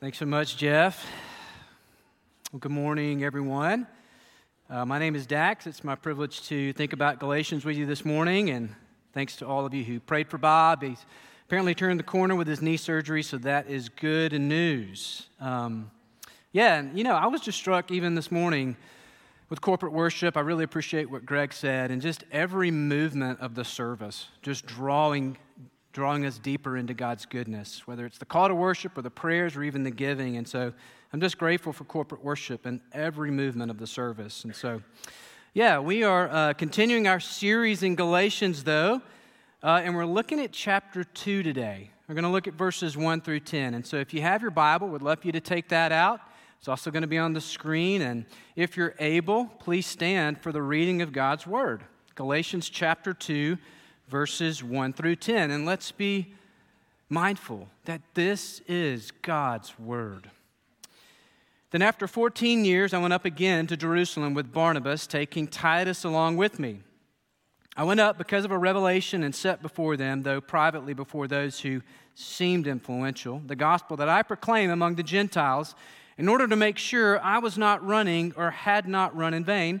Thanks so much, Jeff. Well, good morning, everyone. Uh, my name is Dax. It's my privilege to think about Galatians with you this morning, and thanks to all of you who prayed for Bob. He's apparently turned the corner with his knee surgery, so that is good news. Um, yeah, and you know, I was just struck even this morning with corporate worship. I really appreciate what Greg said, and just every movement of the service, just drawing drawing us deeper into God's goodness, whether it's the call to worship or the prayers or even the giving. And so I'm just grateful for corporate worship and every movement of the service. And so, yeah, we are uh, continuing our series in Galatians, though, uh, and we're looking at chapter 2 today. We're going to look at verses 1 through 10. And so if you have your Bible, we'd love for you to take that out. It's also going to be on the screen. And if you're able, please stand for the reading of God's Word. Galatians chapter 2 verses 1 through 10. And let's be mindful that this is God's word. Then, after 14 years, I went up again to Jerusalem with Barnabas, taking Titus along with me. I went up because of a revelation and set before them, though privately before those who seemed influential, the gospel that I proclaim among the Gentiles, in order to make sure I was not running or had not run in vain.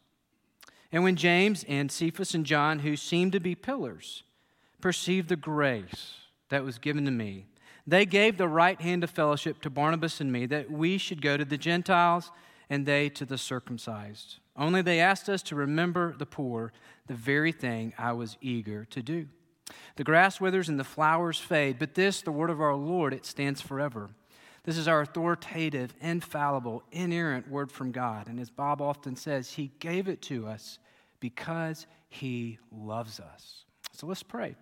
And when James and Cephas and John, who seemed to be pillars, perceived the grace that was given to me, they gave the right hand of fellowship to Barnabas and me that we should go to the Gentiles and they to the circumcised. Only they asked us to remember the poor, the very thing I was eager to do. The grass withers and the flowers fade, but this, the word of our Lord, it stands forever. This is our authoritative, infallible, inerrant word from God. And as Bob often says, He gave it to us because He loves us. So let's pray.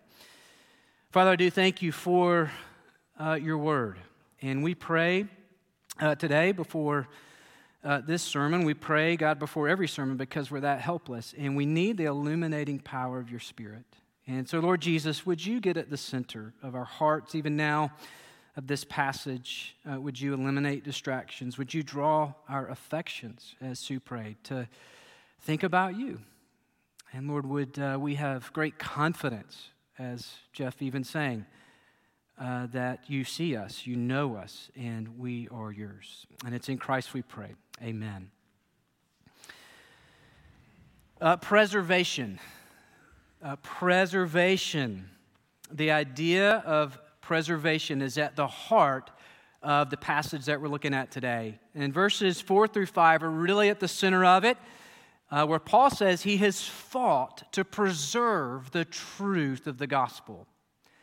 Father, I do thank you for uh, your word. And we pray uh, today before uh, this sermon, we pray, God, before every sermon because we're that helpless. And we need the illuminating power of your Spirit. And so, Lord Jesus, would you get at the center of our hearts even now? of this passage, uh, would you eliminate distractions? Would you draw our affections, as Sue prayed, to think about you? And Lord, would uh, we have great confidence, as Jeff even sang, uh, that you see us, you know us, and we are yours. And it's in Christ we pray. Amen. Uh, preservation. Uh, preservation. The idea of preservation is at the heart of the passage that we're looking at today. And verses 4 through 5 are really at the center of it, uh, where Paul says he has fought to preserve the truth of the gospel.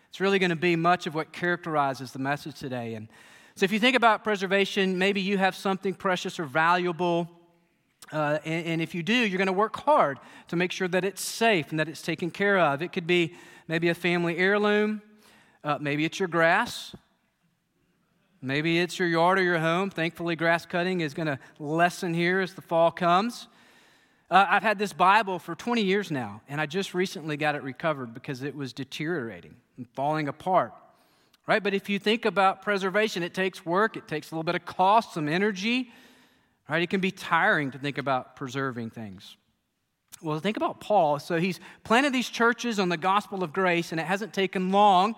It's really going to be much of what characterizes the message today. And so, if you think about preservation, maybe you have something precious or valuable. Uh, and, and if you do, you're going to work hard to make sure that it's safe and that it's taken care of. It could be maybe a family heirloom, uh, maybe it's your grass. Maybe it's your yard or your home. Thankfully, grass cutting is going to lessen here as the fall comes. Uh, I've had this Bible for 20 years now, and I just recently got it recovered because it was deteriorating and falling apart. Right? But if you think about preservation, it takes work, it takes a little bit of cost, some energy. Right? It can be tiring to think about preserving things. Well, think about Paul. So he's planted these churches on the gospel of grace, and it hasn't taken long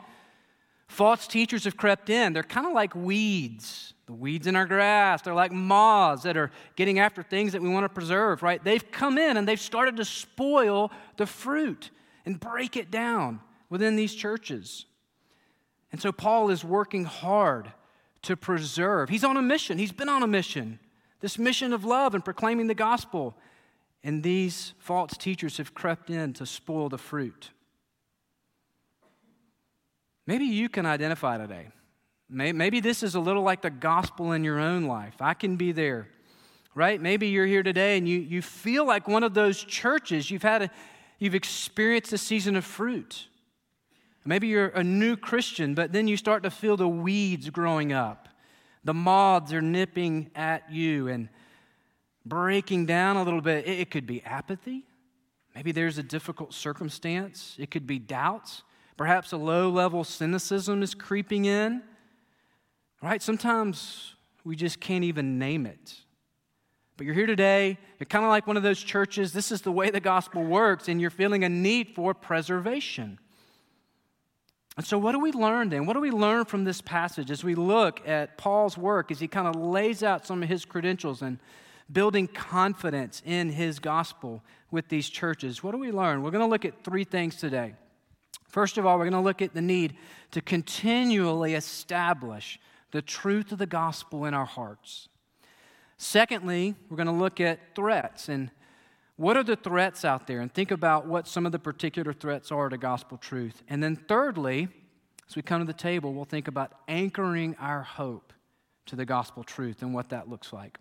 False teachers have crept in. They're kind of like weeds, the weeds in our grass. They're like moths that are getting after things that we want to preserve, right? They've come in and they've started to spoil the fruit and break it down within these churches. And so Paul is working hard to preserve. He's on a mission, he's been on a mission, this mission of love and proclaiming the gospel. And these false teachers have crept in to spoil the fruit. Maybe you can identify today. Maybe this is a little like the gospel in your own life. I can be there, right? Maybe you're here today and you, you feel like one of those churches. You've had a, you've experienced a season of fruit. Maybe you're a new Christian, but then you start to feel the weeds growing up. The moths are nipping at you and breaking down a little bit. It, it could be apathy. Maybe there's a difficult circumstance. It could be doubts. Perhaps a low level cynicism is creeping in. Right? Sometimes we just can't even name it. But you're here today, you're kind of like one of those churches, this is the way the gospel works, and you're feeling a need for preservation. And so, what do we learn then? What do we learn from this passage as we look at Paul's work as he kind of lays out some of his credentials and building confidence in his gospel with these churches? What do we learn? We're going to look at three things today. First of all, we're going to look at the need to continually establish the truth of the gospel in our hearts. Secondly, we're going to look at threats and what are the threats out there and think about what some of the particular threats are to gospel truth. And then thirdly, as we come to the table, we'll think about anchoring our hope to the gospel truth and what that looks like.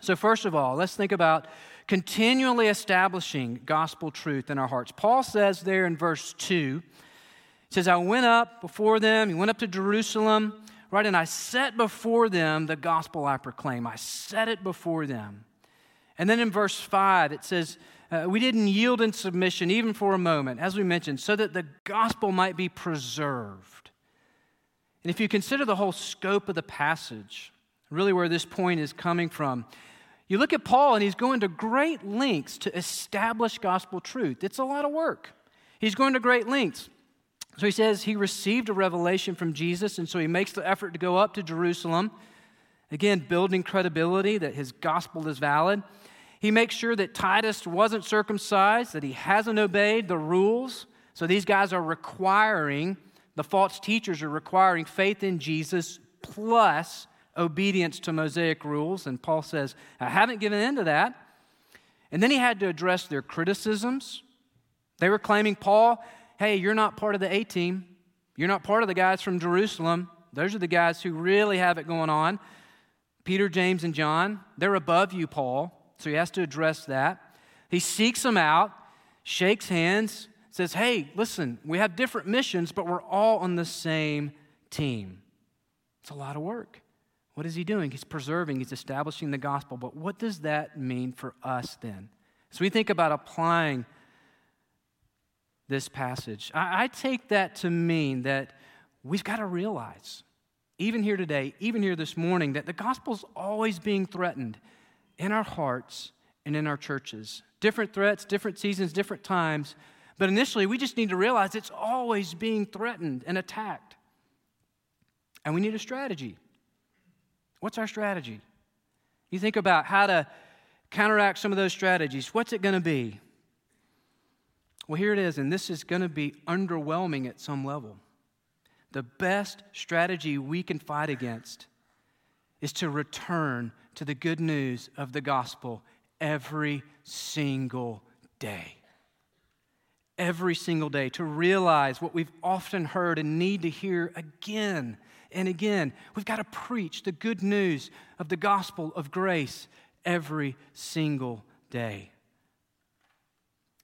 So, first of all, let's think about continually establishing gospel truth in our hearts. Paul says there in verse 2, he says, I went up before them, he went up to Jerusalem, right, and I set before them the gospel I proclaim. I set it before them. And then in verse 5, it says, uh, We didn't yield in submission even for a moment, as we mentioned, so that the gospel might be preserved. And if you consider the whole scope of the passage, really where this point is coming from, you look at Paul, and he's going to great lengths to establish gospel truth. It's a lot of work. He's going to great lengths. So he says he received a revelation from Jesus, and so he makes the effort to go up to Jerusalem. Again, building credibility that his gospel is valid. He makes sure that Titus wasn't circumcised, that he hasn't obeyed the rules. So these guys are requiring, the false teachers are requiring faith in Jesus plus obedience to Mosaic rules. And Paul says, I haven't given in to that. And then he had to address their criticisms. They were claiming, Paul, hey, you're not part of the A team. You're not part of the guys from Jerusalem. Those are the guys who really have it going on. Peter, James, and John, they're above you, Paul. So he has to address that. He seeks them out, shakes hands, says, hey, listen, we have different missions, but we're all on the same team. It's a lot of work. What is he doing? He's preserving, he's establishing the gospel. But what does that mean for us then? So we think about applying this passage. I, I take that to mean that we've got to realize, even here today, even here this morning, that the gospel's always being threatened in our hearts and in our churches. Different threats, different seasons, different times. But initially, we just need to realize it's always being threatened and attacked. And we need a strategy. What's our strategy? You think about how to counteract some of those strategies. What's it going to be? Well, here it is, and this is going to be underwhelming at some level. The best strategy we can fight against is to return to the good news of the gospel every single day. Every single day, to realize what we've often heard and need to hear again and again. We've got to preach the good news of the gospel of grace every single day.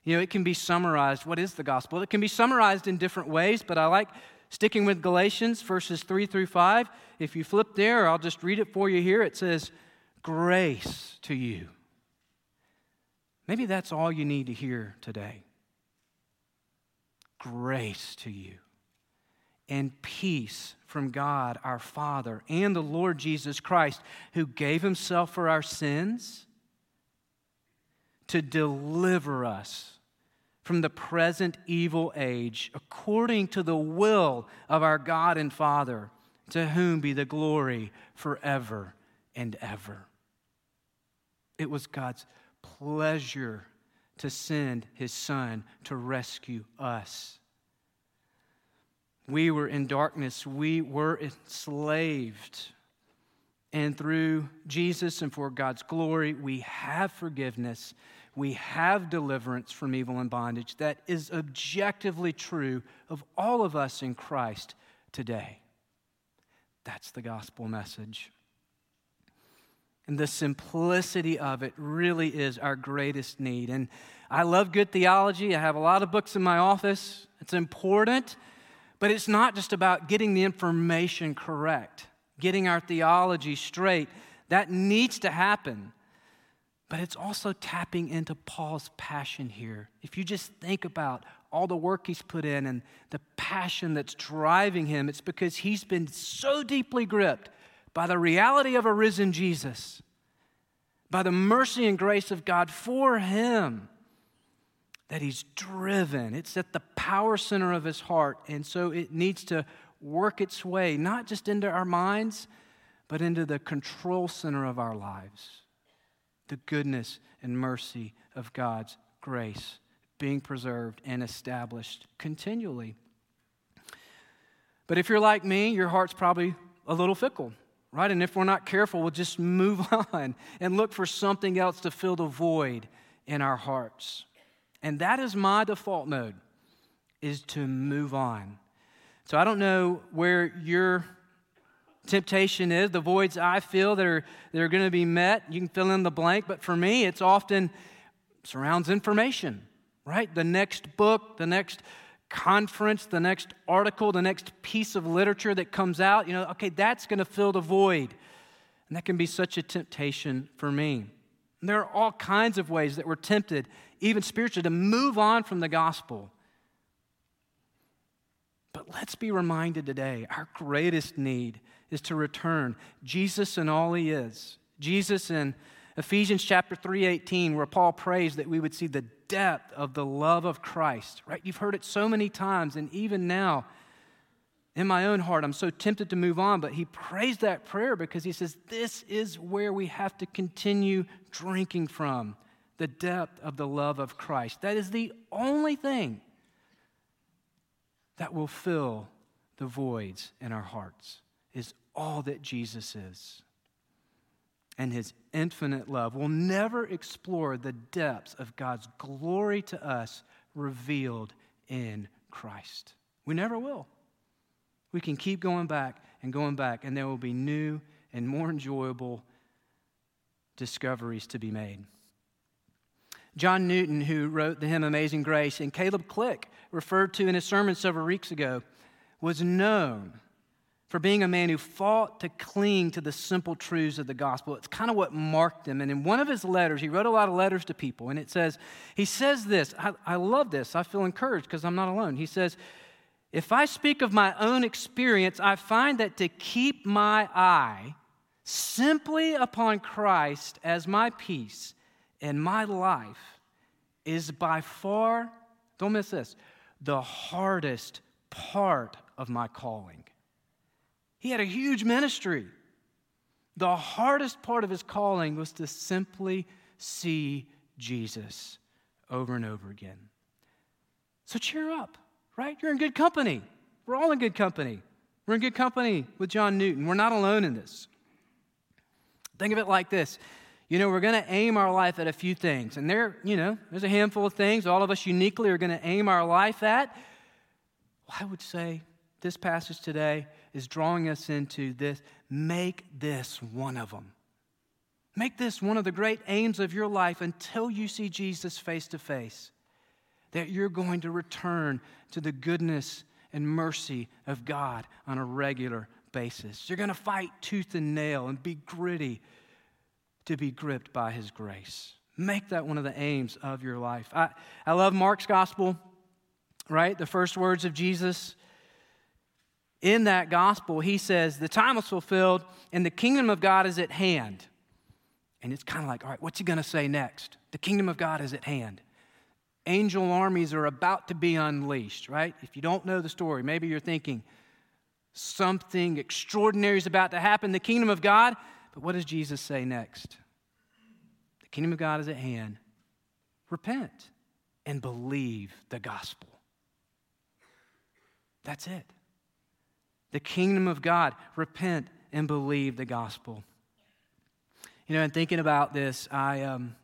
You know, it can be summarized. What is the gospel? It can be summarized in different ways, but I like sticking with Galatians verses 3 through 5. If you flip there, I'll just read it for you here. It says, Grace to you. Maybe that's all you need to hear today. Grace to you and peace from God our Father and the Lord Jesus Christ, who gave himself for our sins to deliver us from the present evil age, according to the will of our God and Father, to whom be the glory forever and ever. It was God's pleasure to send his Son to rescue us we were in darkness. We were enslaved. And through Jesus and for God's glory, we have forgiveness. We have deliverance from evil and bondage that is objectively true of all of us in Christ today. That's the gospel message. And the simplicity of it really is our greatest need. And I love good theology. I have a lot of books in my office. It's important, but it's not just about getting the information correct, getting our theology straight. That needs to happen. But it's also tapping into Paul's passion here. If you just think about all the work he's put in and the passion that's driving him, it's because he's been so deeply gripped by the reality of a risen Jesus, by the mercy and grace of God for him, that he's driven. It's at the power center of his heart. And so it needs to work its way, not just into our minds, but into the control center of our lives. The goodness and mercy of God's grace being preserved and established continually. But if you're like me, your heart's probably a little fickle right? And if we're not careful, we'll just move on and look for something else to fill the void in our hearts. And that is my default mode is to move on. So I don't know where your temptation is, the voids I feel that are, that are going to be met. You can fill in the blank, but for me, it's often surrounds information, right? The next book, the next conference, the next article, the next piece of literature that comes out, you know, okay, that's going to fill the void. And that can be such a temptation for me. And there are all kinds of ways that we're tempted, even spiritually, to move on from the gospel. But let's be reminded today our greatest need is to return Jesus and all he is. Jesus in Ephesians chapter 3:18 where Paul prays that we would see the depth of the love of Christ, right? You've heard it so many times, and even now, in my own heart, I'm so tempted to move on, but he prays that prayer because he says, This is where we have to continue drinking from the depth of the love of Christ. That is the only thing that will fill the voids in our hearts, is all that Jesus is and his infinite love. We'll never explore the depths of God's glory to us revealed in Christ. We never will. We can keep going back and going back, and there will be new and more enjoyable discoveries to be made. John Newton, who wrote the hymn Amazing Grace, and Caleb Click, referred to in his sermon several weeks ago, was known for being a man who fought to cling to the simple truths of the gospel. It's kind of what marked him. And in one of his letters, he wrote a lot of letters to people, and it says, he says this. I, I love this. I feel encouraged because I'm not alone. He says, If I speak of my own experience, I find that to keep my eye simply upon Christ as my peace and my life is by far, don't miss this, the hardest part of my calling. He had a huge ministry. The hardest part of his calling was to simply see Jesus over and over again. So cheer up, right? You're in good company. We're all in good company. We're in good company with John Newton. We're not alone in this. Think of it like this. You know, we're going to aim our life at a few things. And there, you know, there's a handful of things all of us uniquely are going to aim our life at. Well, I would say this passage today is drawing us into this. Make this one of them. Make this one of the great aims of your life until you see Jesus face to face. That you're going to return to the goodness and mercy of God on a regular basis. You're going to fight tooth and nail and be gritty to be gripped by His grace. Make that one of the aims of your life. I, I love Mark's gospel, right? The first words of Jesus in that gospel, he says, The time is fulfilled and the kingdom of God is at hand. And it's kind of like, all right, what's he going to say next? The kingdom of God is at hand. Angel armies are about to be unleashed, right? If you don't know the story, maybe you're thinking something extraordinary is about to happen, the kingdom of God. But what does Jesus say next? The kingdom of God is at hand. Repent and believe the gospel. That's it the kingdom of God. Repent and believe the gospel. You know, and thinking about this, I, um,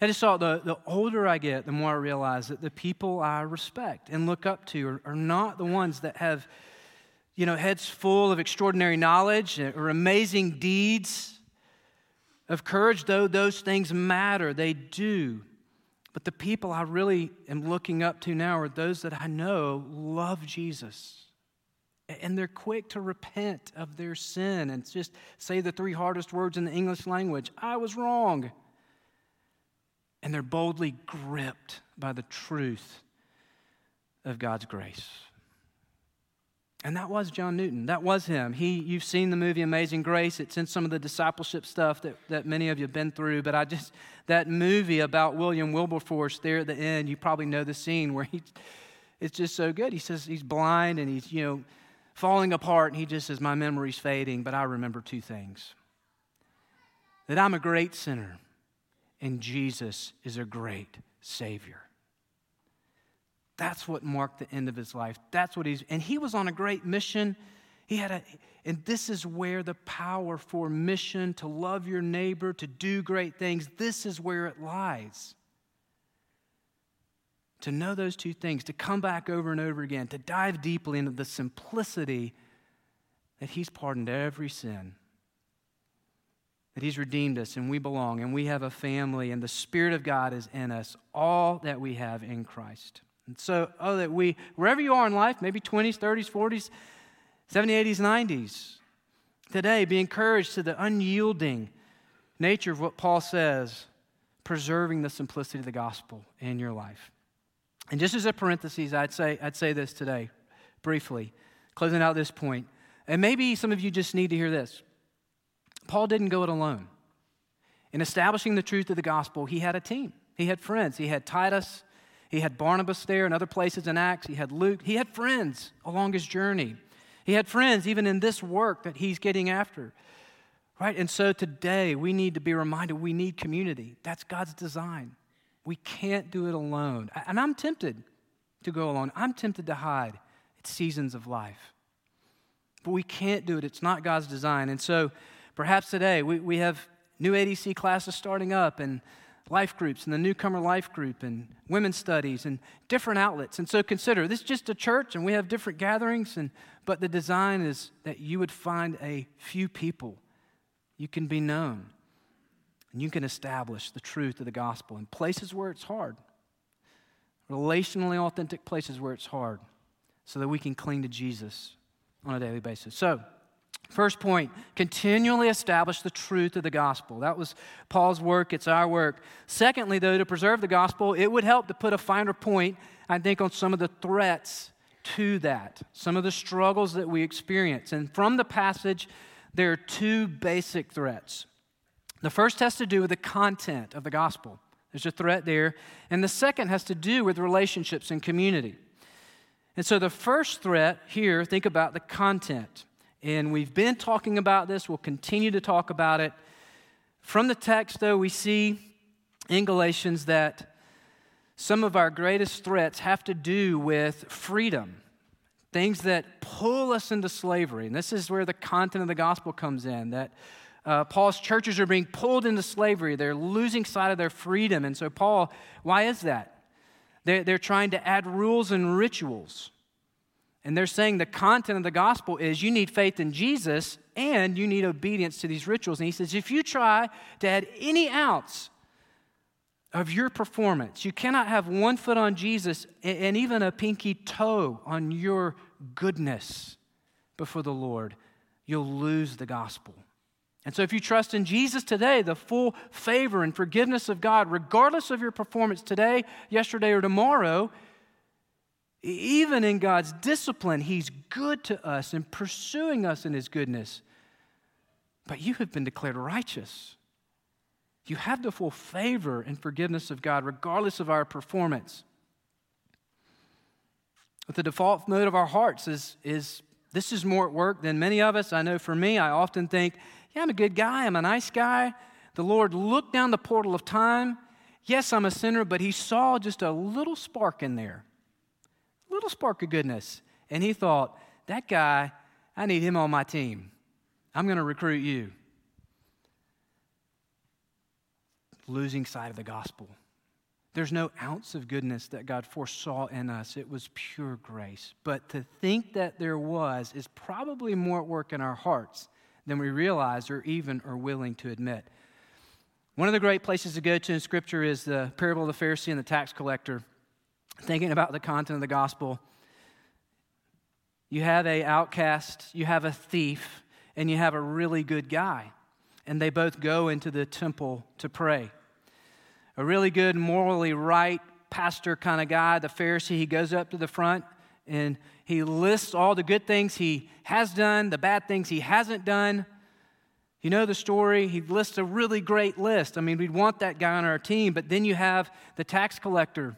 I just thought the, the older I get, the more I realize that the people I respect and look up to are, are not the ones that have, you know, heads full of extraordinary knowledge or amazing deeds of courage, though those things matter. They do. But the people I really am looking up to now are those that I know love Jesus. And they're quick to repent of their sin and just say the three hardest words in the English language I was wrong. And they're boldly gripped by the truth of God's grace. And that was John Newton. That was him. He, you've seen the movie Amazing Grace. It's in some of the discipleship stuff that, that many of you have been through. But I just, that movie about William Wilberforce there at the end, you probably know the scene where he, it's just so good. He says he's blind and he's, you know, falling apart. And he just says, My memory's fading, but I remember two things that I'm a great sinner and Jesus is a great Savior. That's what marked the end of his life. That's what he's, and he was on a great mission. He had a, and this is where the power for mission to love your neighbor, to do great things, this is where it lies. To know those two things, to come back over and over again, to dive deeply into the simplicity that he's pardoned every sin, that he's redeemed us and we belong and we have a family and the Spirit of God is in us, all that we have in Christ. And so, oh, that we, wherever you are in life, maybe 20s, 30s, 40s, 70s, 80s, 90s, today be encouraged to the unyielding nature of what Paul says, preserving the simplicity of the gospel in your life. And just as a parenthesis, I'd say, I'd say this today, briefly, closing out this point. And maybe some of you just need to hear this. Paul didn't go it alone. In establishing the truth of the gospel, he had a team. He had friends. He had Titus, he had Barnabas there and other places in Acts. He had Luke. He had friends along his journey. He had friends even in this work that he's getting after. Right? And so today we need to be reminded we need community. That's God's design. We can't do it alone. And I'm tempted to go alone. I'm tempted to hide. It's seasons of life. But we can't do it. It's not God's design. And so perhaps today we, we have new ADC classes starting up and life groups and the newcomer life group and women's studies and different outlets. And so consider this is just a church and we have different gatherings, and, but the design is that you would find a few people. You can be known and you can establish the truth of the gospel in places where it's hard, relationally authentic places where it's hard, so that we can cling to Jesus on a daily basis. So, First point, continually establish the truth of the gospel. That was Paul's work, it's our work. Secondly, though, to preserve the gospel, it would help to put a finer point, I think, on some of the threats to that, some of the struggles that we experience. And from the passage, there are two basic threats. The first has to do with the content of the gospel, there's a threat there. And the second has to do with relationships and community. And so the first threat here, think about the content. And we've been talking about this, we'll continue to talk about it. From the text, though, we see in Galatians that some of our greatest threats have to do with freedom, things that pull us into slavery. And this is where the content of the gospel comes in that uh, Paul's churches are being pulled into slavery, they're losing sight of their freedom. And so, Paul, why is that? They're, they're trying to add rules and rituals. And they're saying the content of the gospel is you need faith in Jesus and you need obedience to these rituals. And he says, if you try to add any ounce of your performance, you cannot have one foot on Jesus and even a pinky toe on your goodness before the Lord. You'll lose the gospel. And so, if you trust in Jesus today, the full favor and forgiveness of God, regardless of your performance today, yesterday, or tomorrow, even in God's discipline, He's good to us and pursuing us in His goodness. But you have been declared righteous. You have the full favor and forgiveness of God, regardless of our performance. But the default mode of our hearts is, is this is more at work than many of us. I know for me, I often think, yeah, I'm a good guy, I'm a nice guy. The Lord looked down the portal of time. Yes, I'm a sinner, but He saw just a little spark in there a little spark of goodness. And he thought, that guy, I need him on my team. I'm going to recruit you. losing sight of the gospel. There's no ounce of goodness that God foresaw in us. It was pure grace. But to think that there was is probably more at work in our hearts than we realize or even are willing to admit. One of the great places to go to in Scripture is the parable of the Pharisee and the tax collector. Thinking about the content of the gospel, you have a outcast, you have a thief, and you have a really good guy. And they both go into the temple to pray. A really good, morally right pastor kind of guy, the Pharisee, he goes up to the front and he lists all the good things he has done, the bad things he hasn't done. You know the story. He lists a really great list. I mean, we'd want that guy on our team, but then you have the tax collector,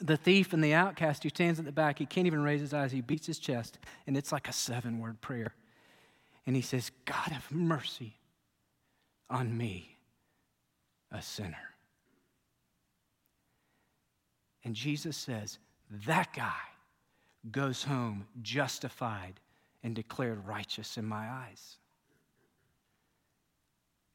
the thief, and the outcast who stands at the back. He can't even raise his eyes. He beats his chest, and it's like a seven word prayer. And he says, God, have mercy on me, a sinner. And Jesus says, That guy goes home justified and declared righteous in my eyes.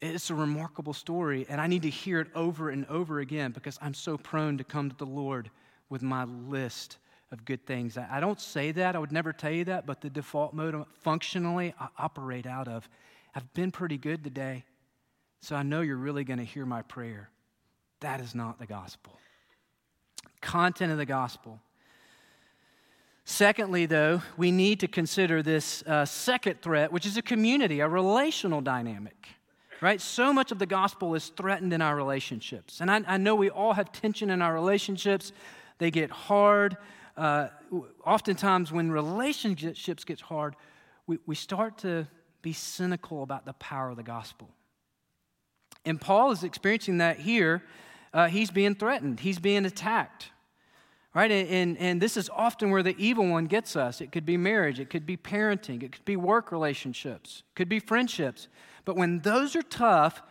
It's a remarkable story, and I need to hear it over and over again because I'm so prone to come to the Lord with my list of good things. I don't say that, I would never tell you that, but the default mode functionally I operate out of. I've been pretty good today, so I know you're really going to hear my prayer. That is not the gospel. Content of the gospel Secondly, though, we need to consider this uh, second threat, which is a community, a relational dynamic, right? So much of the gospel is threatened in our relationships. And I, I know we all have tension in our relationships, they get hard. Uh, oftentimes, when relationships get hard, we, we start to be cynical about the power of the gospel. And Paul is experiencing that here. Uh, he's being threatened, he's being attacked right? And, and this is often where the evil one gets us. It could be marriage, it could be parenting, it could be work relationships, it could be friendships. But when those are tough,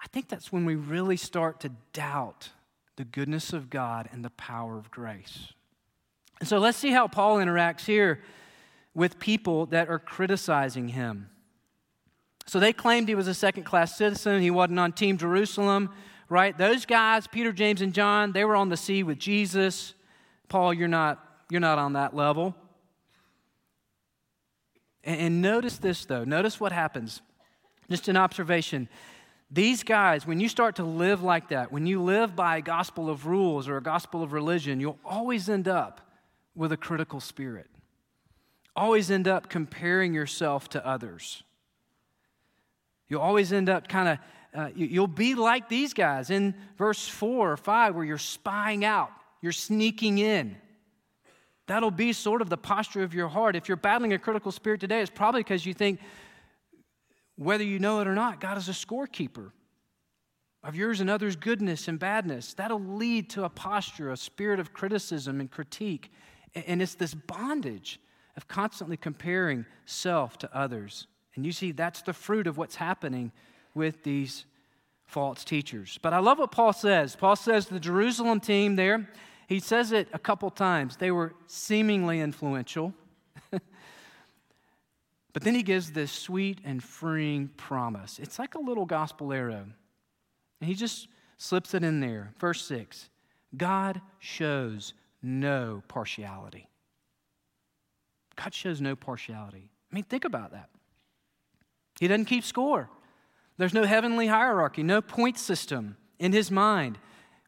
I think that's when we really start to doubt the goodness of God and the power of grace. And so let's see how Paul interacts here with people that are criticizing him. So they claimed he was a second class citizen, he wasn't on Team Jerusalem right? Those guys, Peter, James, and John, they were on the sea with Jesus. Paul, you're not, you're not on that level. And, and notice this, though. Notice what happens. Just an observation. These guys, when you start to live like that, when you live by a gospel of rules or a gospel of religion, you'll always end up with a critical spirit. Always end up comparing yourself to others. You'll always end up kind of uh, you, will be like these guys in verse 4 or 5 where you're spying out, you're sneaking in. That'll be sort of the posture of your heart. If you're battling a critical spirit today, it's probably because you think, whether you know it or not, God is a scorekeeper of yours and others' goodness and badness. That'll lead to a posture, a spirit of criticism and critique. And it's this bondage of constantly comparing self to others. And you see, that's the fruit of what's happening with these false teachers. But I love what Paul says. Paul says the Jerusalem team there, he says it a couple times. They were seemingly influential. but then he gives this sweet and freeing promise. It's like a little gospel arrow. And he just slips it in there. Verse 6 God shows no partiality. God shows no partiality. I mean, think about that. He doesn't keep score. There's no heavenly hierarchy, no point system in his mind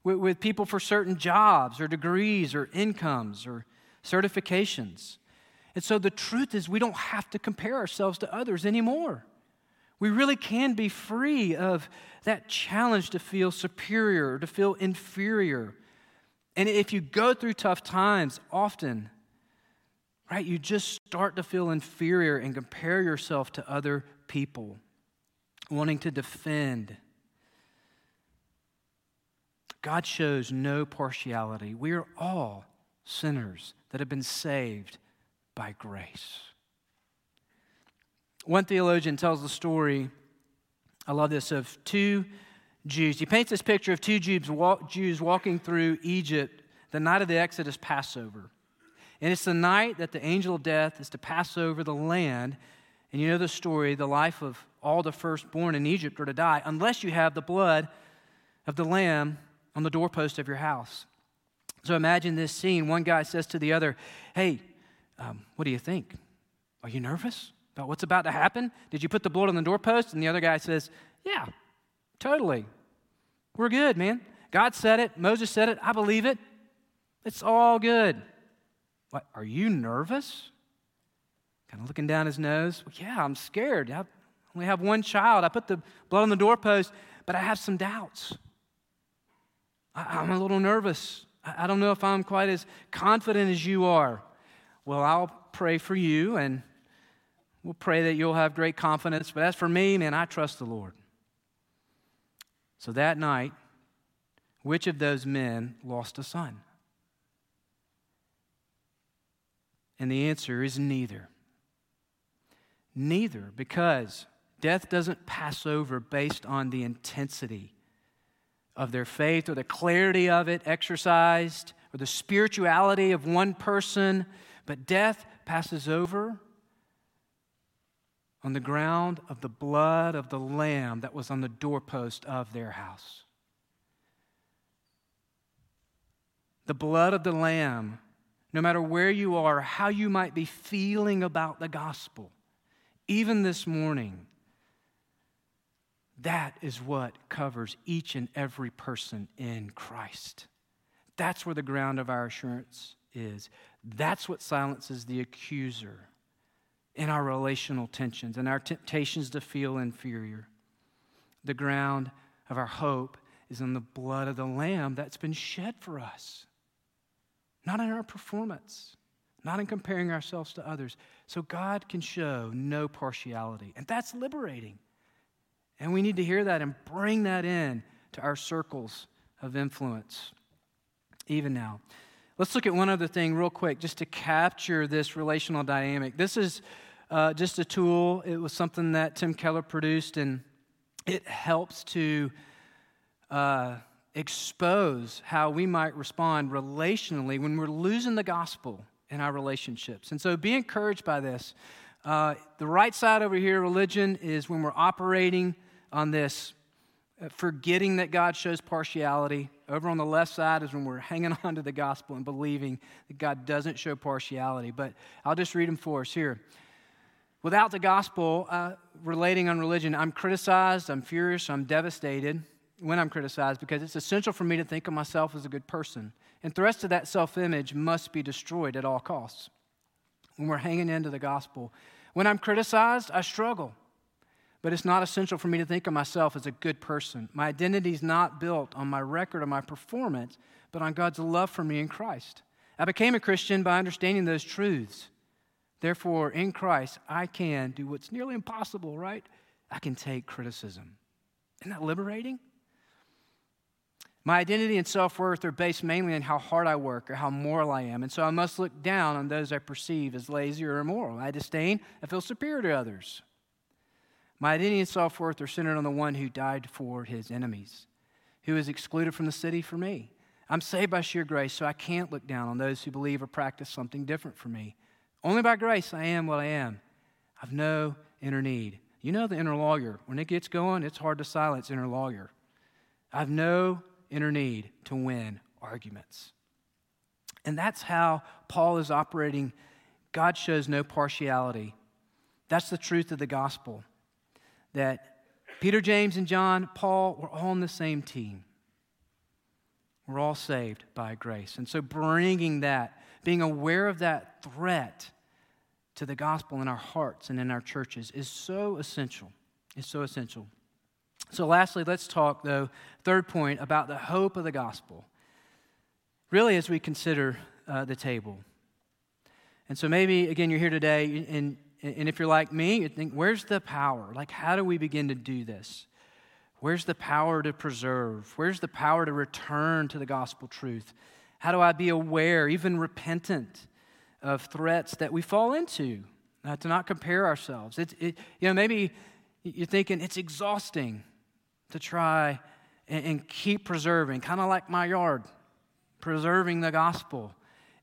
with, with people for certain jobs or degrees or incomes or certifications. And so the truth is, we don't have to compare ourselves to others anymore. We really can be free of that challenge to feel superior or to feel inferior. And if you go through tough times, often, right, you just start to feel inferior and compare yourself to other people wanting to defend. God shows no partiality. We are all sinners that have been saved by grace. One theologian tells the story, I love this, of two Jews. He paints this picture of two Jews, walk, Jews walking through Egypt the night of the Exodus Passover. And it's the night that the angel of death is to pass over the land. And you know the story the life of all the firstborn in Egypt are to die unless you have the blood of the Lamb on the doorpost of your house. So imagine this scene. One guy says to the other, Hey, um, what do you think? Are you nervous about what's about to happen? Did you put the blood on the doorpost? And the other guy says, Yeah, totally. We're good, man. God said it. Moses said it. I believe it. It's all good. What? Are you nervous? Kind of looking down his nose. Well, yeah, I'm scared. I only have one child. I put the blood on the doorpost, but I have some doubts. I, am a little nervous. I, I don't know if I'm quite as confident as you are. Well, I'll pray for you and we'll pray that you'll have great confidence. But as for me, man, I trust the Lord. So that night, which of those men lost a son? And the answer is neither. Neither, because death doesn't pass over based on the intensity of their faith or the clarity of it exercised or the spirituality of one person, but death passes over on the ground of the blood of the Lamb that was on the doorpost of their house. The blood of the Lamb, no matter where you are, how you might be feeling about the gospel, even this morning, that is what covers each and every person in Christ. That's where the ground of our assurance is. That's what silences the accuser in our relational tensions and our temptations to feel inferior. The ground of our hope is in the blood of the Lamb that's been shed for us, not in our performance, not in comparing ourselves to others. So God can show no partiality, and that's liberating. And we need to hear that and bring that in to our circles of influence, even now. Let's look at one other thing real quick, just to capture this relational dynamic. This is uh, just a tool. It was something that Tim Keller produced, and it helps to uh, expose how we might respond relationally when we're losing the gospel in our relationships. And so be encouraged by this. Uh, the right side over here, religion, is when we're operating on this uh, forgetting that God shows partiality. Over on the left side is when we're hanging on to the gospel and believing that God doesn't show partiality. But I'll just read them for us here. Without the gospel uh, relating on religion, I'm criticized, I'm furious, I'm devastated when I'm criticized because it's essential for me to think of myself as a good person. And the rest of that self image must be destroyed at all costs. When we're hanging into the gospel, when I'm criticized, I struggle. But it's not essential for me to think of myself as a good person. My identity is not built on my record or my performance, but on God's love for me in Christ. I became a Christian by understanding those truths. Therefore, in Christ, I can do what's nearly impossible, right? I can take criticism. Isn't that liberating? My identity and self worth are based mainly on how hard I work or how moral I am. And so I must look down on those I perceive as lazy or immoral. I disdain, I feel superior to others. My identity and self worth are centered on the one who died for his enemies, who is excluded from the city for me. I'm saved by sheer grace, so I can't look down on those who believe or practice something different from me. Only by grace I am what I am. I've no inner need. You know the inner lawyer. When it gets going, it's hard to silence inner lawyer. I've no inner need to win arguments. And that's how Paul is operating. God shows no partiality. That's the truth of the gospel. That Peter, James, and John, Paul, were all on the same team. We're all saved by grace. And so bringing that being aware of that threat to the gospel in our hearts and in our churches is so essential. It's so essential. So, lastly, let's talk, though, third point, about the hope of the gospel. Really, as we consider uh, the table. And so, maybe, again, you're here today, and, and if you're like me, you think, where's the power? Like, how do we begin to do this? Where's the power to preserve? Where's the power to return to the gospel truth? How do I be aware, even repentant, of threats that we fall into? Uh, to not compare ourselves. It, it, you know, maybe you're thinking it's exhausting to try and, and keep preserving, kind of like my yard, preserving the gospel,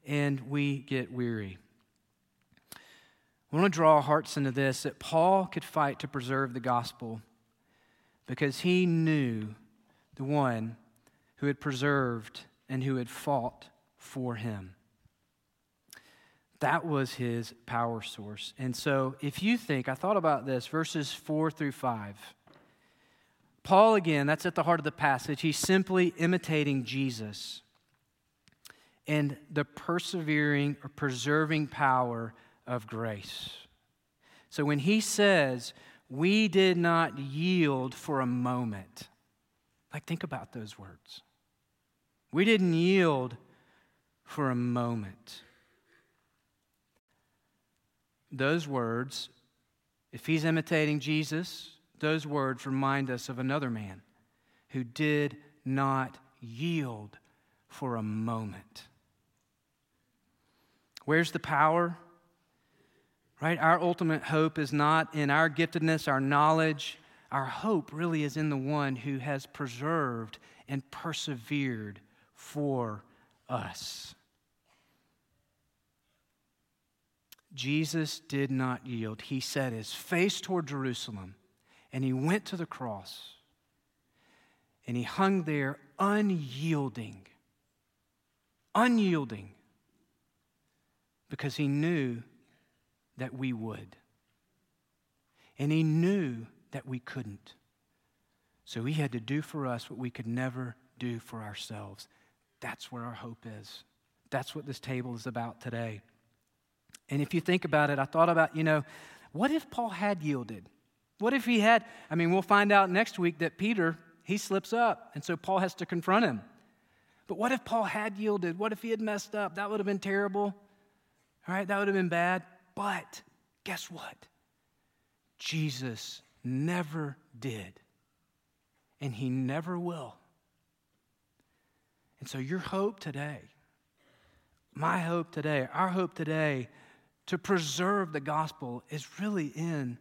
and we get weary. We want to draw hearts into this that Paul could fight to preserve the gospel because he knew the one who had preserved and who had fought for him. That was his power source. And so, if you think, I thought about this, verses four through five. Paul, again, that's at the heart of the passage. He's simply imitating Jesus and the persevering or preserving power of grace. So, when he says, We did not yield for a moment, like, think about those words. We didn't yield for a moment. Those words, if he's imitating Jesus, those words remind us of another man who did not yield for a moment. Where's the power? Right? Our ultimate hope is not in our giftedness, our knowledge. Our hope really is in the one who has preserved and persevered for us. Jesus did not yield. He set his face toward Jerusalem and he went to the cross and he hung there unyielding. Unyielding. Because he knew that we would. And he knew that we couldn't. So he had to do for us what we could never do for ourselves. That's where our hope is. That's what this table is about today. And if you think about it, I thought about, you know, what if Paul had yielded? What if he had? I mean, we'll find out next week that Peter, he slips up, and so Paul has to confront him. But what if Paul had yielded? What if he had messed up? That would have been terrible. All right, that would have been bad. But guess what? Jesus never did, and he never will. And so, your hope today, my hope today, our hope today to preserve the gospel is really in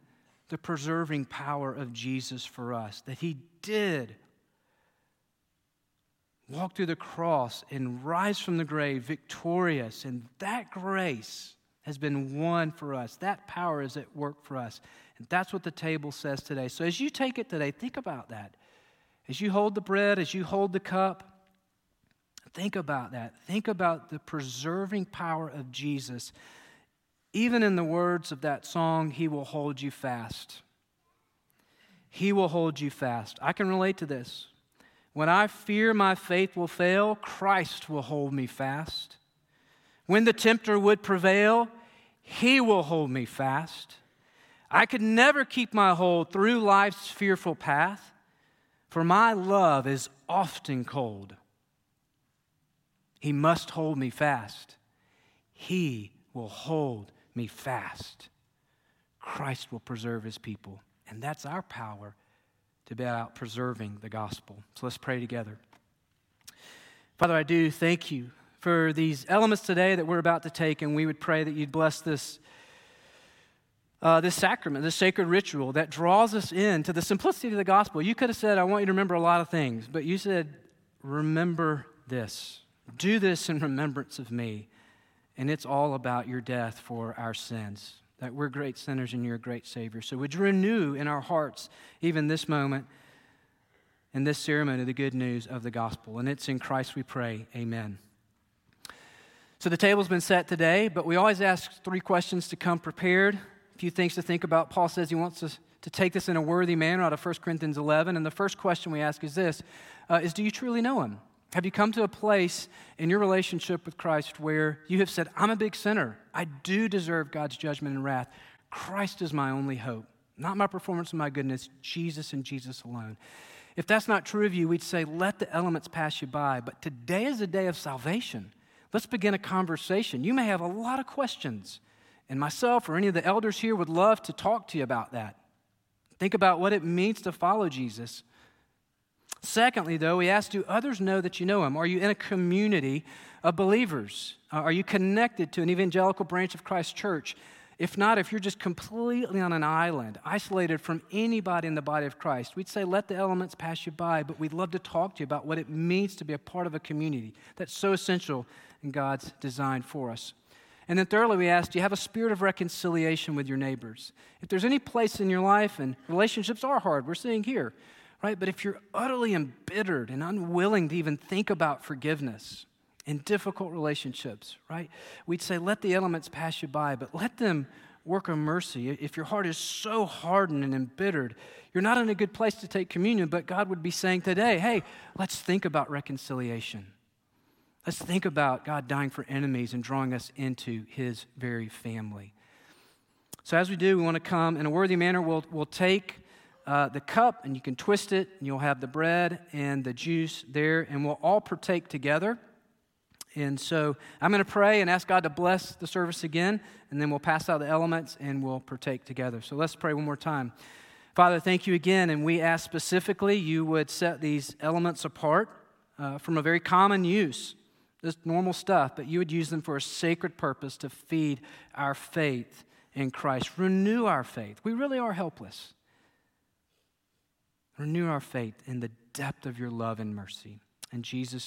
the preserving power of Jesus for us, that he did walk through the cross and rise from the grave victorious. And that grace has been won for us. That power is at work for us. And that's what the table says today. So as you take it today, think about that. As you hold the bread, as you hold the cup, think about that. Think about the preserving power of Jesus even in the words of that song, He will hold you fast. He will hold you fast. I can relate to this. When I fear my faith will fail, Christ will hold me fast. When the tempter would prevail, He will hold me fast. I could never keep my hold through life's fearful path, for my love is often cold. He must hold me fast. He will hold me fast. Christ will preserve his people. And that's our power to be out preserving the gospel. So let's pray together. Father, I do thank you for these elements today that we're about to take, and we would pray that you'd bless this. Uh, this sacrament, this sacred ritual that draws us into the simplicity of the gospel. You could have said, I want you to remember a lot of things, but you said, Remember this. Do this in remembrance of me. And it's all about your death for our sins, that we're great sinners and you're a great Savior. So would you renew in our hearts, even this moment, in this ceremony, the good news of the gospel? And it's in Christ we pray. Amen. So the table's been set today, but we always ask three questions to come prepared. A few things to think about. Paul says he wants us to take this in a worthy manner out of 1 Corinthians 11. And the first question we ask is this uh, is do you truly know him? Have you come to a place in your relationship with Christ where you have said, I'm a big sinner. I do deserve God's judgment and wrath. Christ is my only hope, not my performance and my goodness, Jesus and Jesus alone. If that's not true of you, we'd say, let the elements pass you by. But today is a day of salvation. Let's begin a conversation. You may have a lot of questions, and myself or any of the elders here would love to talk to you about that. Think about what it means to follow Jesus. Secondly, though, we ask, do others know that you know him? Are you in a community of believers? Uh, are you connected to an evangelical branch of Christ's church? If not, if you're just completely on an island, isolated from anybody in the body of Christ, we'd say, let the elements pass you by, but we'd love to talk to you about what it means to be a part of a community that's so essential in God's design for us. And then, thirdly, we ask, do you have a spirit of reconciliation with your neighbors? If there's any place in your life, and relationships are hard, we're seeing here, right? But if you're utterly embittered and unwilling to even think about forgiveness in difficult relationships, right? We'd say, let the elements pass you by, but let them work of mercy. If your heart is so hardened and embittered, you're not in a good place to take communion, but God would be saying today, hey, let's think about reconciliation. Let's think about God dying for enemies and drawing us into his very family. So, as we do, we want to come in a worthy manner. We'll, we'll take uh, the cup and you can twist it, and you'll have the bread and the juice there, and we'll all partake together. And so I'm going to pray and ask God to bless the service again, and then we'll pass out the elements and we'll partake together. So let's pray one more time. Father, thank you again, and we ask specifically you would set these elements apart uh, from a very common use, just normal stuff, but you would use them for a sacred purpose to feed our faith in Christ. Renew our faith. We really are helpless. Renew our faith in the depth of your love and mercy. In Jesus'